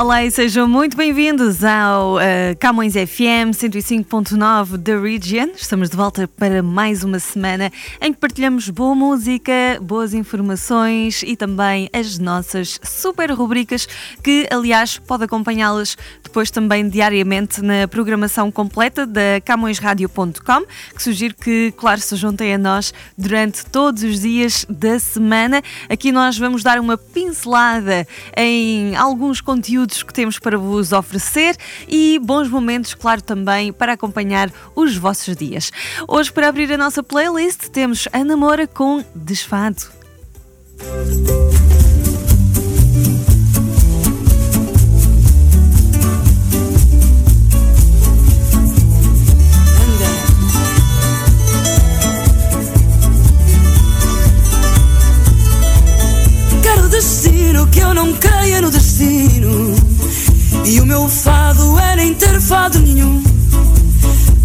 Olá e sejam muito bem-vindos ao uh, Camões FM 105.9 da Region. Estamos de volta para mais uma semana em que partilhamos boa música, boas informações e também as nossas super rubricas que, aliás, pode acompanhá-las depois também diariamente na programação completa da CamõesRadio.com, que sugiro que, claro, se juntem a nós durante todos os dias da semana. Aqui nós vamos dar uma pincelada em alguns conteúdos que temos para vos oferecer e bons momentos, claro, também para acompanhar os vossos dias. Hoje, para abrir a nossa playlist, temos a namora com Desfado. Quero destino que eu não creia no destino e o meu fado é nem ter fado nenhum.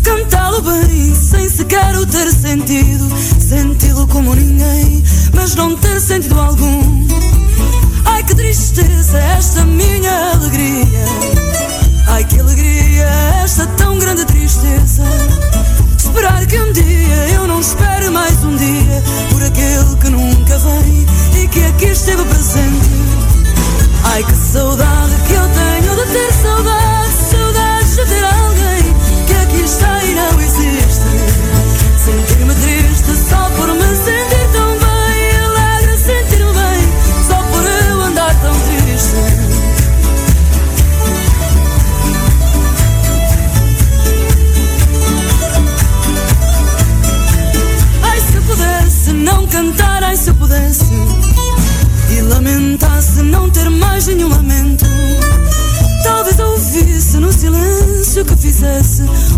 Cantá-lo bem, sem sequer o ter sentido. Senti-lo como ninguém, mas não ter sentido algum. Ai que tristeza, esta minha alegria. Ai que alegria, esta tão grande tristeza. Esperar que um dia eu não espere mais um dia por aquele que nunca vem e que aqui esteve presente. Ai que saudade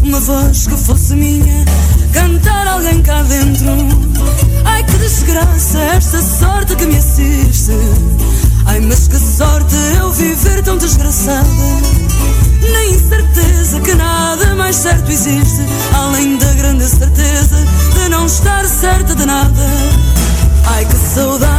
uma voz que fosse minha, cantar alguém cá dentro. Ai que desgraça esta sorte que me assiste. Ai mas que sorte eu viver tão desgraçada. Na incerteza que nada mais certo existe, além da grande certeza de não estar certa de nada. Ai que saudade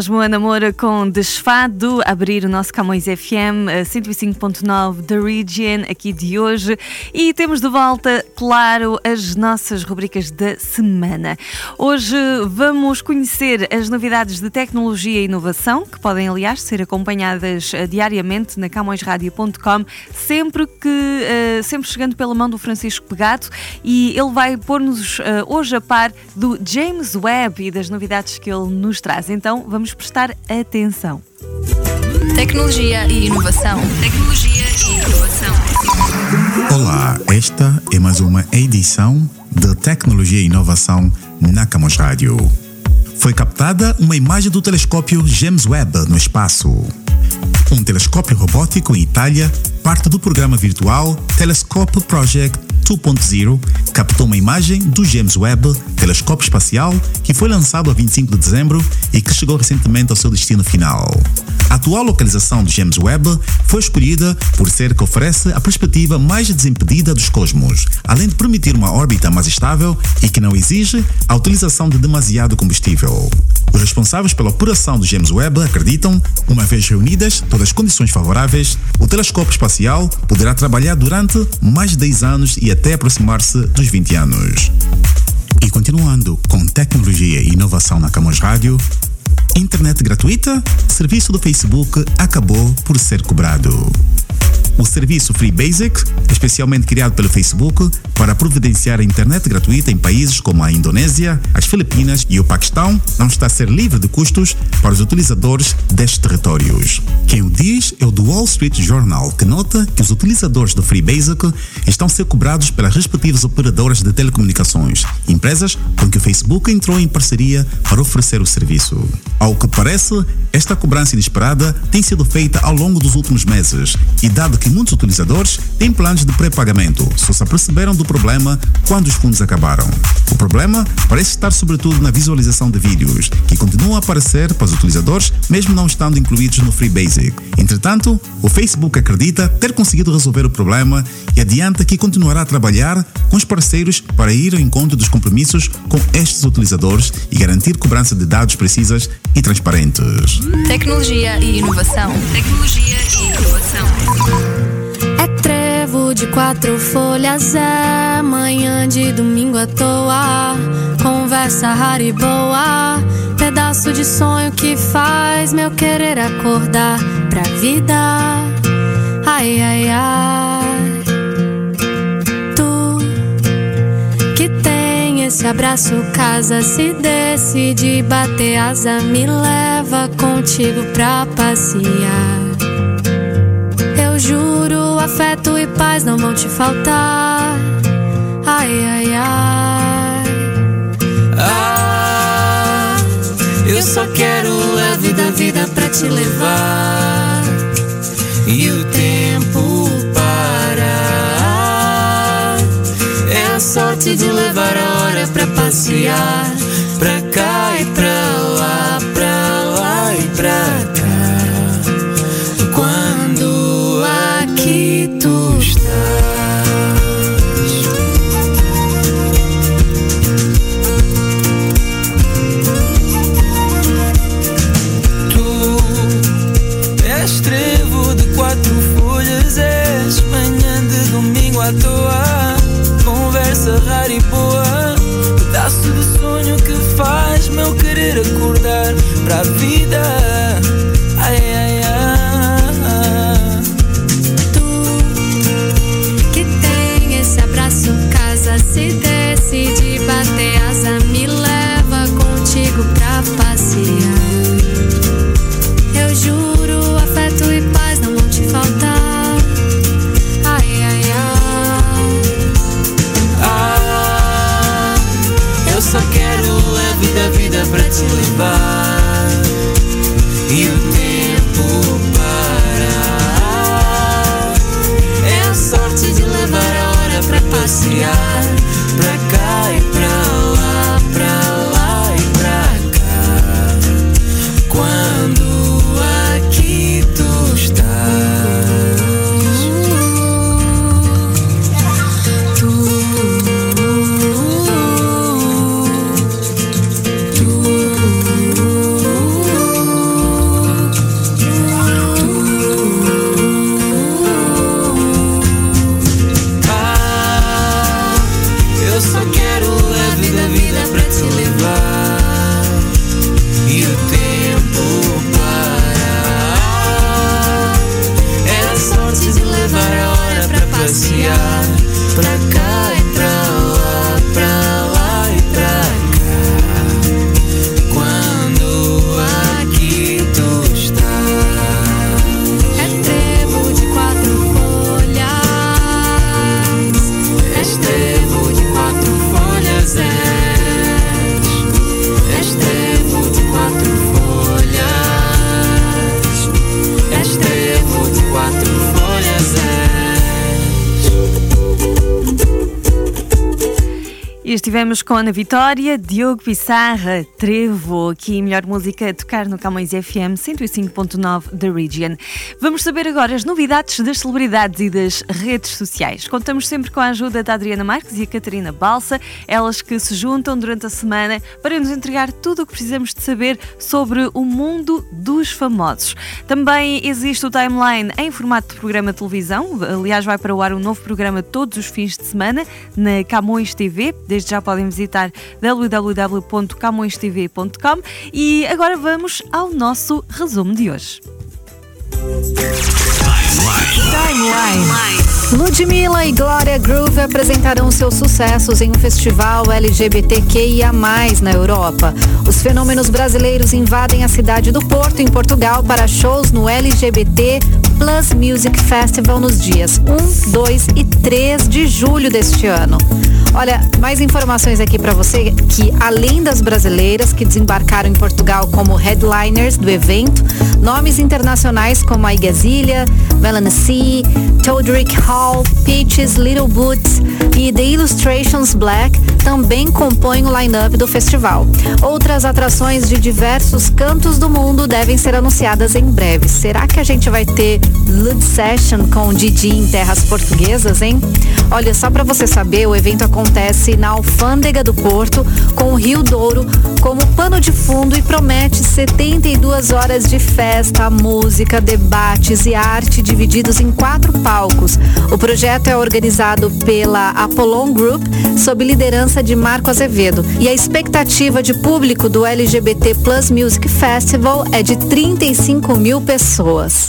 mesmo, a namora com Desfado, abrir o nosso Camões FM eh, 105.9 da Region aqui de hoje e temos de volta, claro, as nossas rubricas da semana. Hoje vamos conhecer as novidades de tecnologia e inovação que podem, aliás, ser acompanhadas eh, diariamente na camõesradio.com, sempre que eh, sempre chegando pela mão do Francisco Pegado e ele vai pôr-nos eh, hoje a par do James Webb e das novidades que ele nos traz. Então vamos prestar atenção. Tecnologia e inovação. Tecnologia e inovação. Olá, esta é mais uma edição de Tecnologia e Inovação na Camões Rádio. Foi captada uma imagem do telescópio James Webb no espaço. Um telescópio robótico em Itália, parte do programa virtual Telescope Project 2.0, captou uma imagem do James Webb, telescópio espacial, que foi lançado a 25 de dezembro e que chegou recentemente ao seu destino final. A atual localização do James Webb foi escolhida por ser que oferece a perspectiva mais desimpedida dos cosmos, além de permitir uma órbita mais estável e que não exige a utilização de demasiado combustível. Os responsáveis pela operação do James Webb acreditam, uma vez reunidas todas as condições favoráveis, o telescópio espacial poderá trabalhar durante mais de 10 anos e até aproximar-se dos 20 anos. E continuando com tecnologia e inovação na Camus Rádio, internet gratuita, serviço do Facebook acabou por ser cobrado. O serviço Free Basic, especialmente criado pelo Facebook para providenciar a internet gratuita em países como a Indonésia, as Filipinas e o Paquistão, não está a ser livre de custos para os utilizadores destes territórios. Quem o diz é o The Wall Street Journal, que nota que os utilizadores do Free Basic estão a ser cobrados pelas respectivas operadoras de telecomunicações, empresas com que o Facebook entrou em parceria para oferecer o serviço. Ao que parece, esta cobrança inesperada tem sido feita ao longo dos últimos meses e dado que muitos utilizadores têm planos de pré-pagamento, só se aperceberam do problema quando os fundos acabaram. O problema parece estar sobretudo na visualização de vídeos, que continuam a aparecer para os utilizadores mesmo não estando incluídos no Free Basic. Entretanto, o Facebook acredita ter conseguido resolver o problema e adianta que continuará a trabalhar com os parceiros para ir ao encontro dos compromissos com estes utilizadores e garantir cobrança de dados precisas e transparentes. Tecnologia e inovação. Tecnologia e inovação. É trevo de quatro folhas, é manhã de domingo à toa. Conversa rara e boa, pedaço de sonho que faz meu querer acordar pra vida. Ai, ai, ai. Tu que tem esse abraço, casa, se decide bater asa, me leva contigo pra passear. Afeto e paz não vão te faltar. Ai, ai, ai. Ah, eu só quero a vida, a vida pra te levar. E o tempo parar. É a sorte de levar a hora pra passear. Pra cá e pra toa. Conversa rara e boa, pedaço de sonho que faz meu querer acordar para a vida. Estivemos com Ana Vitória, Diogo Pissarra, Trevo, aqui melhor música a tocar no Camões FM 105.9 da Region. Vamos saber agora as novidades das celebridades e das redes sociais. Contamos sempre com a ajuda da Adriana Marques e a Catarina Balsa, elas que se juntam durante a semana para nos entregar tudo o que precisamos de saber sobre o mundo dos famosos. Também existe o timeline em formato de programa de televisão, aliás, vai para o ar um novo programa todos os fins de semana na Camões TV Desde já podem visitar www.camõestv.com e agora vamos ao nosso resumo de hoje. Timeline. Ludmilla e Gloria Groove apresentarão seus sucessos em um festival LGBTQIA+, na Europa. Os fenômenos brasileiros invadem a cidade do Porto, em Portugal, para shows no LGBT Plus Music Festival nos dias 1, 2 e 3 de julho deste ano. Olha, mais informações aqui para você que além das brasileiras que desembarcaram em Portugal como headliners do evento, nomes internacionais como a Igazilha, Melanie Todrick Hall, Peaches, Little Boots e The Illustrations Black também compõem o line-up do festival. Outras atrações de diversos cantos do mundo devem ser anunciadas em breve. Será que a gente vai ter Lud Session com Didi em terras portuguesas, hein? Olha, só para você saber, o evento acontece acontece na Alfândega do Porto, com o Rio Douro como pano de fundo e promete 72 horas de festa, música, debates e arte divididos em quatro palcos. O projeto é organizado pela Apollon Group, sob liderança de Marco Azevedo. E a expectativa de público do LGBT Plus Music Festival é de 35 mil pessoas.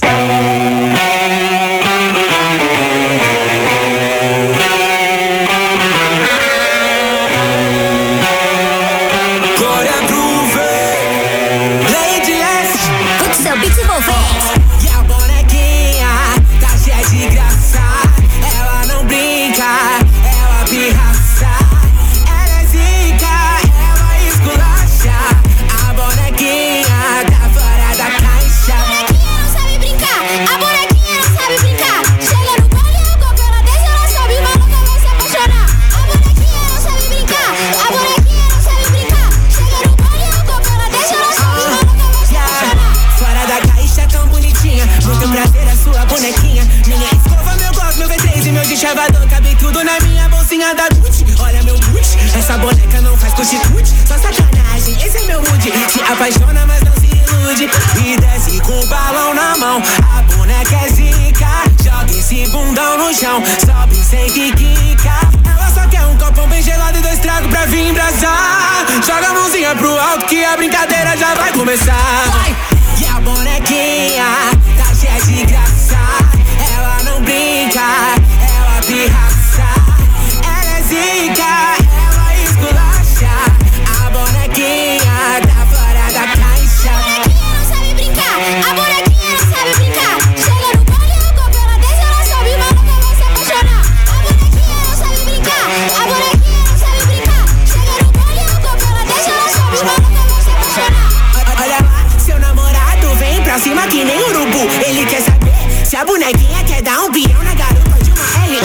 gravador, cabe tudo na minha bolsinha da Gucci. Olha meu Gucci, essa boneca não faz cuticute. Só sacanagem, esse é meu mood. Se apaixona, mas não se ilude. E desce com o balão na mão. A boneca é zica, joga esse bundão no chão. Sobe sem que quica. Ela só quer um copão bem gelado e dois tragos pra vir embrasar. Joga a mãozinha pro alto que a brincadeira já vai começar. Vai! E a bonequinha tá cheia de graça. Ela não brinca. pra cima que nem urubu. Ele quer saber se a bonequinha quer dar um pião na garupa de uma L.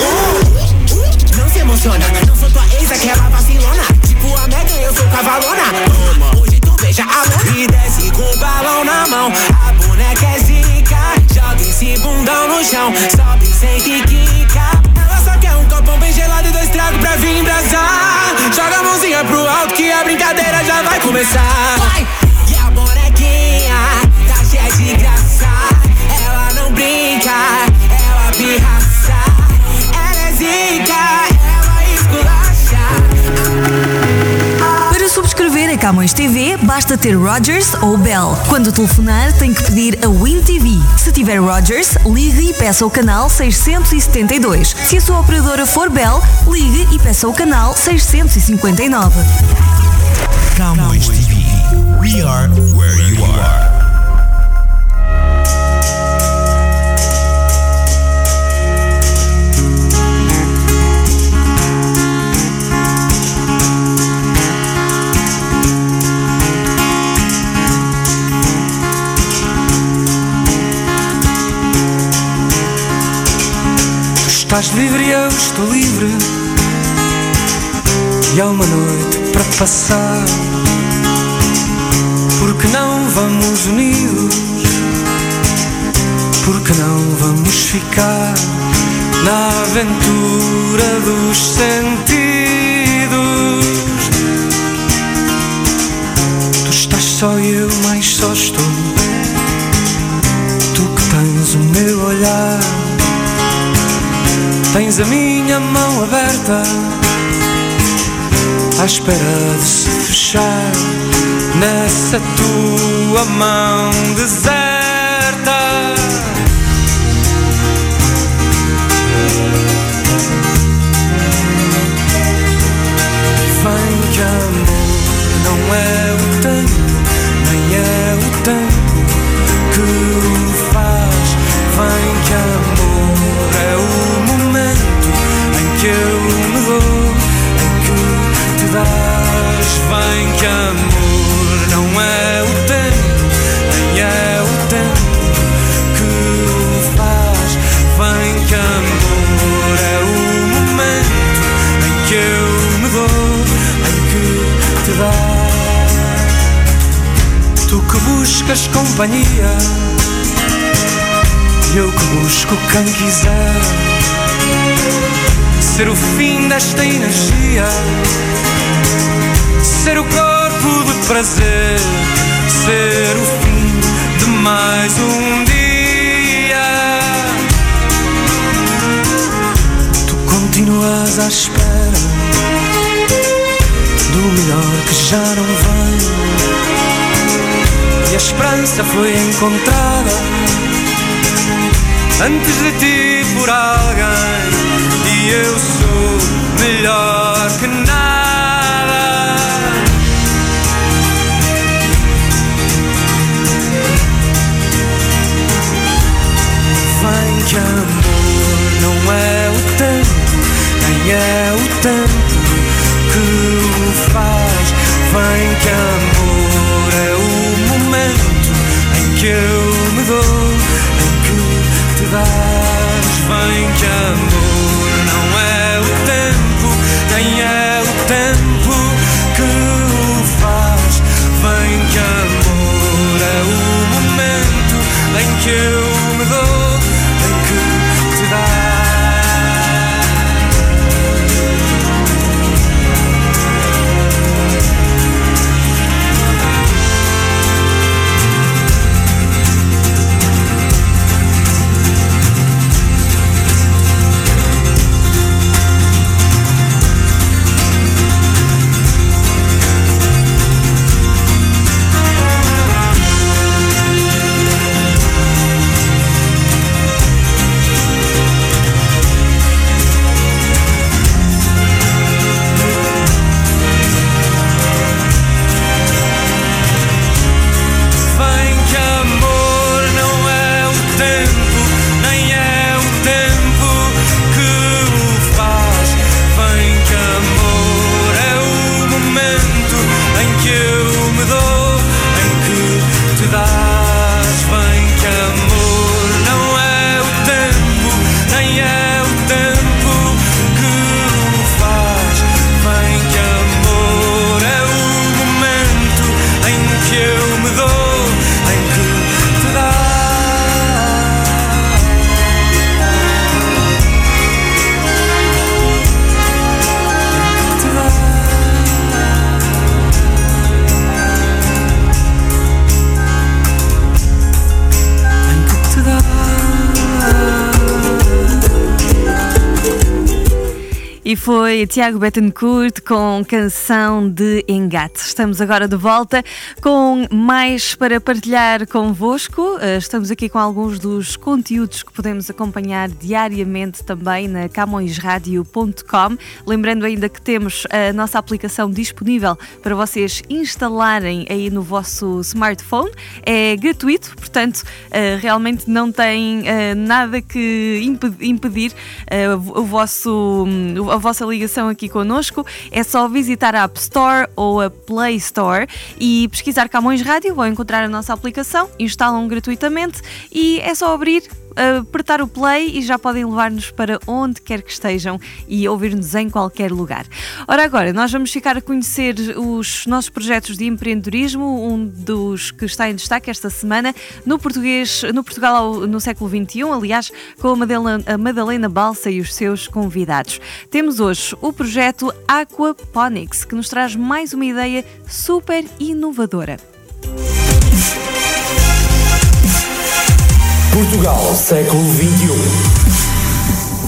Não se emociona, não sou tua ex, é aquela vacilona. Tipo a Megan, eu sou cavalona. Toma, hoje tu beija a lona. E desce com o balão na mão. A boneca é zica, joga esse bundão no chão. Sobe sem que quica. Ela só quer um copão bem gelado e dois tragos pra vir embrasar. Joga a mãozinha pro alto que a brincadeira já vai começar. Vai! E a bonequinha Camões TV, basta ter Rogers ou Bell. Quando telefonar, tem que pedir a Win TV. Se tiver Rogers, ligue e peça o canal 672. Se a sua operadora for Bell, ligue e peça o canal 659. Camões TV. We are where you are. Estás livre e eu estou livre. e há uma noite para passar. Porque não vamos unidos? Porque não vamos ficar na aventura dos sentidos? Tu estás só e eu mais só estou. Tu que tens o meu olhar, tens a minha mão aberta à espera de se fechar nessa tua mão deserta. Companhia, e eu que busco quem quiser ser o fim desta energia, ser o corpo de prazer, ser o fim de mais um dia. Tu continuas à espera do melhor que já não vem. A esperança foi encontrada antes de ti por alguém. E eu sou melhor que nada. Vem que amor não é o tempo, nem é o tempo que o faz. Vem que amor E foi Tiago Betancourt com canção de engate. Estamos agora de volta com mais para partilhar convosco. Eh, Estamos aqui com alguns dos conteúdos que podemos acompanhar diariamente também na camõesradio.com. Lembrando ainda que temos a nossa aplicação disponível para vocês instalarem aí no vosso smartphone. É gratuito, portanto, eh, realmente não tem eh, nada que impe- impedir o vosso, a vossa ligação aqui connosco. É só visitar a App Store ou a Play Store e pesquisar Camões Rádio. Vão encontrar a nossa aplicação, instalam gratuitamente e é só abrir apertar o play e já podem levar-nos para onde quer que estejam e ouvir-nos em qualquer lugar. Ora, agora, nós vamos ficar a conhecer os nossos projetos de empreendedorismo, um dos que está em destaque esta semana no português, no Portugal no século XXI, aliás, com a Madalena, a Madalena Balsa e os seus convidados. Temos hoje o projeto Aquaponics, que nos traz mais uma ideia super inovadora. Portugal, século XXI.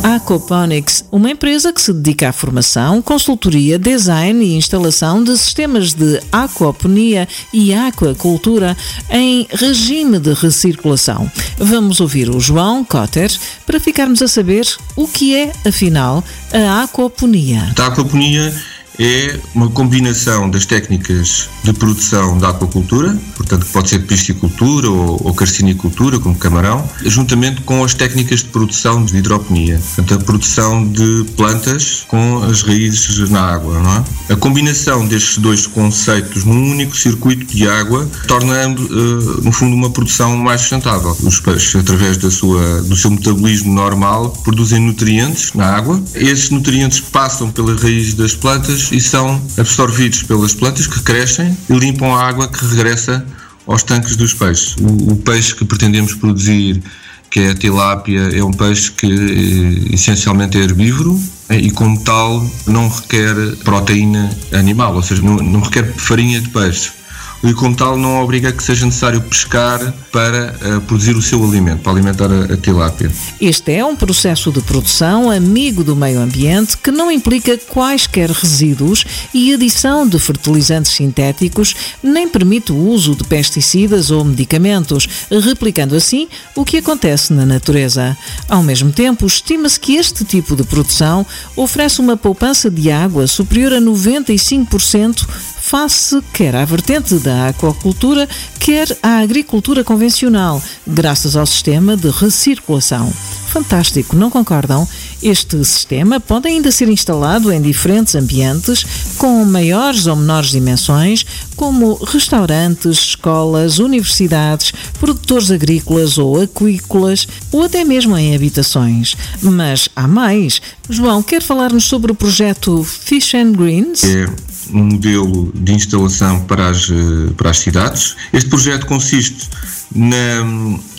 Aquaponics, uma empresa que se dedica à formação, consultoria, design e instalação de sistemas de aquaponia e aquacultura em regime de recirculação. Vamos ouvir o João Cotter para ficarmos a saber o que é, afinal, a aquaponia. A aquaponia é uma combinação das técnicas de produção da aquacultura, portanto pode ser piscicultura ou, ou carcinicultura, como camarão, juntamente com as técnicas de produção de hidroponia, portanto a produção de plantas com as raízes na água. Não é? A combinação destes dois conceitos num único circuito de água torna, uh, no fundo, uma produção mais sustentável. Os peixes, através da sua, do seu metabolismo normal, produzem nutrientes na água. Esses nutrientes passam pelas raízes das plantas e são absorvidos pelas plantas que crescem e limpam a água que regressa aos tanques dos peixes. O, o peixe que pretendemos produzir, que é a tilápia, é um peixe que eh, essencialmente é herbívoro eh, e, como tal, não requer proteína animal, ou seja, não, não requer farinha de peixe e como tal não obriga que seja necessário pescar para uh, produzir o seu alimento, para alimentar a, a tilápia. Este é um processo de produção amigo do meio ambiente que não implica quaisquer resíduos e adição de fertilizantes sintéticos, nem permite o uso de pesticidas ou medicamentos, replicando assim o que acontece na natureza. Ao mesmo tempo, estima-se que este tipo de produção oferece uma poupança de água superior a 95% face quer à vertente da aquacultura, quer à agricultura convencional, graças ao sistema de recirculação. Fantástico, não concordam? Este sistema pode ainda ser instalado em diferentes ambientes, com maiores ou menores dimensões, como restaurantes, escolas, universidades, produtores agrícolas ou aquícolas, ou até mesmo em habitações. Mas há mais. João, quer falar-nos sobre o projeto Fish and Greens? É um modelo de instalação para as, para as cidades. Este projeto consiste na,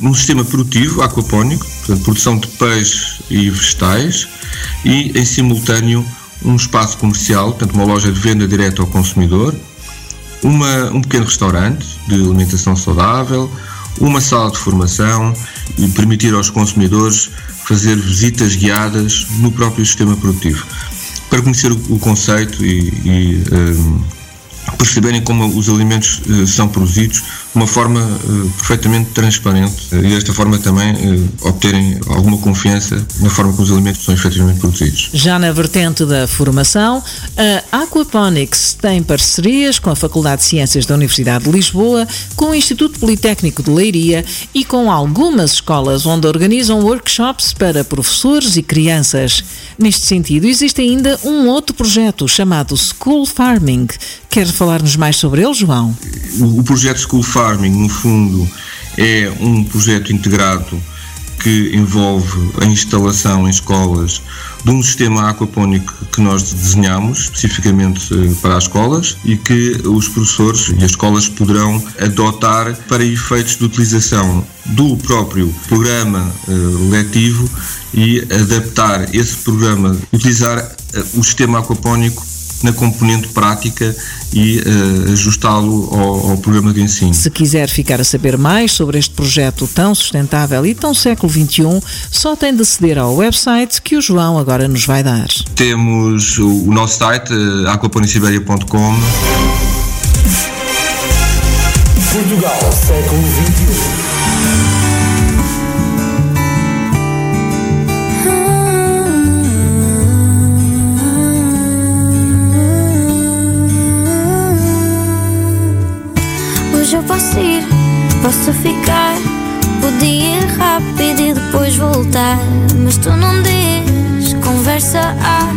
num sistema produtivo aquapónico, portanto, produção de peixes e vegetais, e em simultâneo um espaço comercial, portanto, uma loja de venda direta ao consumidor, uma, um pequeno restaurante de alimentação saudável, uma sala de formação e permitir aos consumidores fazer visitas guiadas no próprio sistema produtivo para conhecer o, o conceito e, e um, perceberem como os alimentos uh, são produzidos uma forma uh, perfeitamente transparente uh, e desta forma também obterem alguma confiança na forma como os alimentos são efetivamente produzidos. Já na vertente da formação, a Aquaponics tem parcerias com a Faculdade de Ciências da Universidade de Lisboa, com o Instituto Politécnico de Leiria e com algumas escolas onde organizam workshops para professores e crianças. Neste sentido, existe ainda um outro projeto chamado School Farming. Quer falar-nos mais sobre ele, João? O projeto School Farming, no fundo, é um projeto integrado que envolve a instalação em escolas de um sistema aquapónico que nós desenhamos especificamente eh, para as escolas e que os professores e as escolas poderão adotar para efeitos de utilização do próprio programa eh, letivo e adaptar esse programa, utilizar eh, o sistema aquapónico na componente prática e uh, ajustá-lo ao, ao, programa de ensino. Se quiser ficar a saber mais sobre este projeto tão sustentável e tão século XXI, só tem de aceder ao website que o João agora nos vai dar. Temos o, o nosso site, uh, aquaponiciberia.com. Portugal, século XXI. Hoje eu posso ir, posso ficar. Podia ir rápido e depois voltar. Mas tu não diz, conversa há.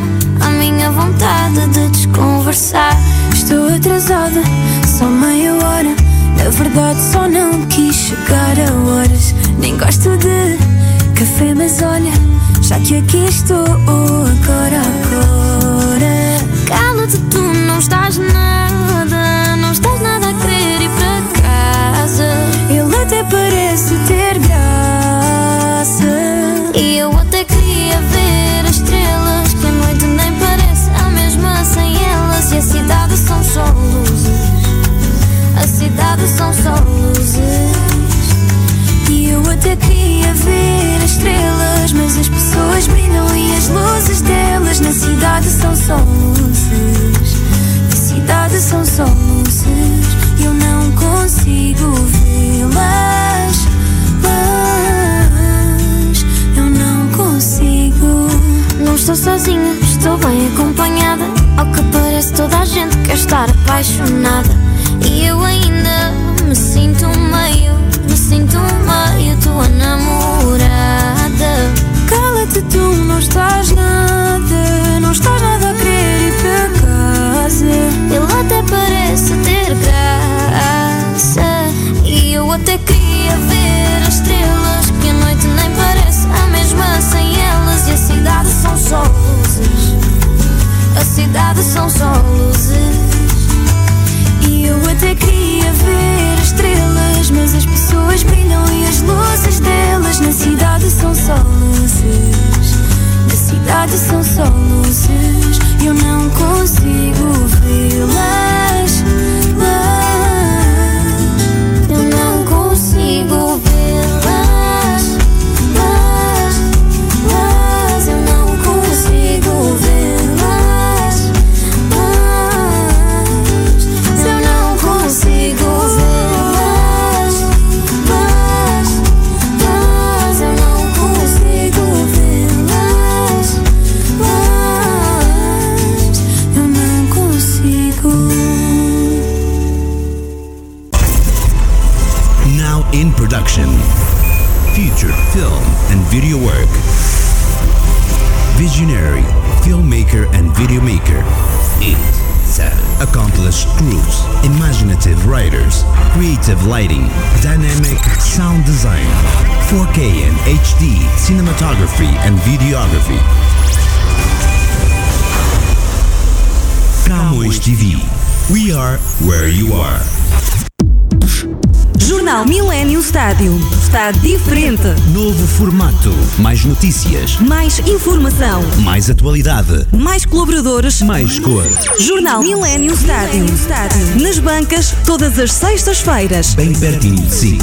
A minha vontade de desconversar. Estou atrasada, só meia hora. Na verdade, só não quis chegar a horas. Nem gosto de café, mas olha, já que aqui estou agora, agora. Cala-te, tu não estás nada, cidade são só luzes. Na cidade são só luzes. Eu não consigo vê-las, mas eu não consigo. Não estou sozinha, estou bem acompanhada. Ao que parece, toda a gente quer estar apaixonada. E eu ainda me sinto meio, me sinto meio tua namorada. Cala-te, tu não estás nada, até parece ter graça. E eu até queria ver as estrelas, que a noite nem parece a mesma sem elas. E a cidade são só luzes, a cidade são só luzes. E eu até queria ver as estrelas, mas as pessoas brilham e as luzes delas na cidade são só luzes. Na cidade são só luzes. Eu não consigo vê-las. Cinematography and videography. Camões TV. We are where you are. Jornal Millennium Stádio. Está diferente. Novo formato. Mais notícias. Mais informação. Mais atualidade. Mais colaboradores. Mais cor. Jornal Millennium Stádio. Nas bancas, todas as sextas-feiras. Bem pertinho de si.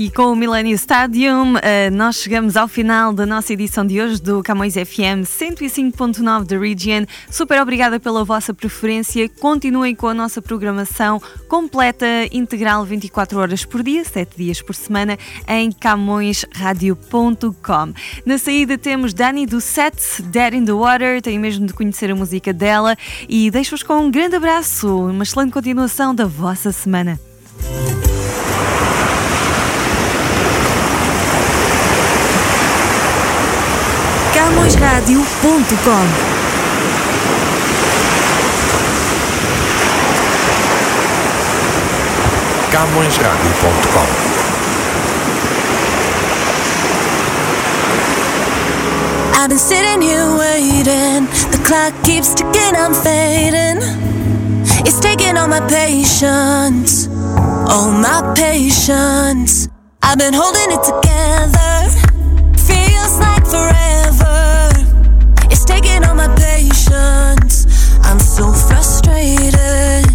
E com o Millennium Stadium, eh, nós chegamos ao final da nossa edição de hoje do Camões FM 105.9 da Region. Super obrigada pela vossa preferência. Continuem com a nossa programação completa, integral, 24 horas por dia, 7 dias por semana, em camõesradio.com. Na saída temos Dani do Set, Dead in the Water, tenho mesmo de conhecer a música dela. E deixo-vos com um grande abraço, uma excelente continuação da vossa semana. camõesradio.com CamõesRádio.com I've been sitting here waiting. The clock keeps ticking, I'm fading. It's taking all my patience, all my patience. I've been holding it together. All my patience. I'm so frustrated.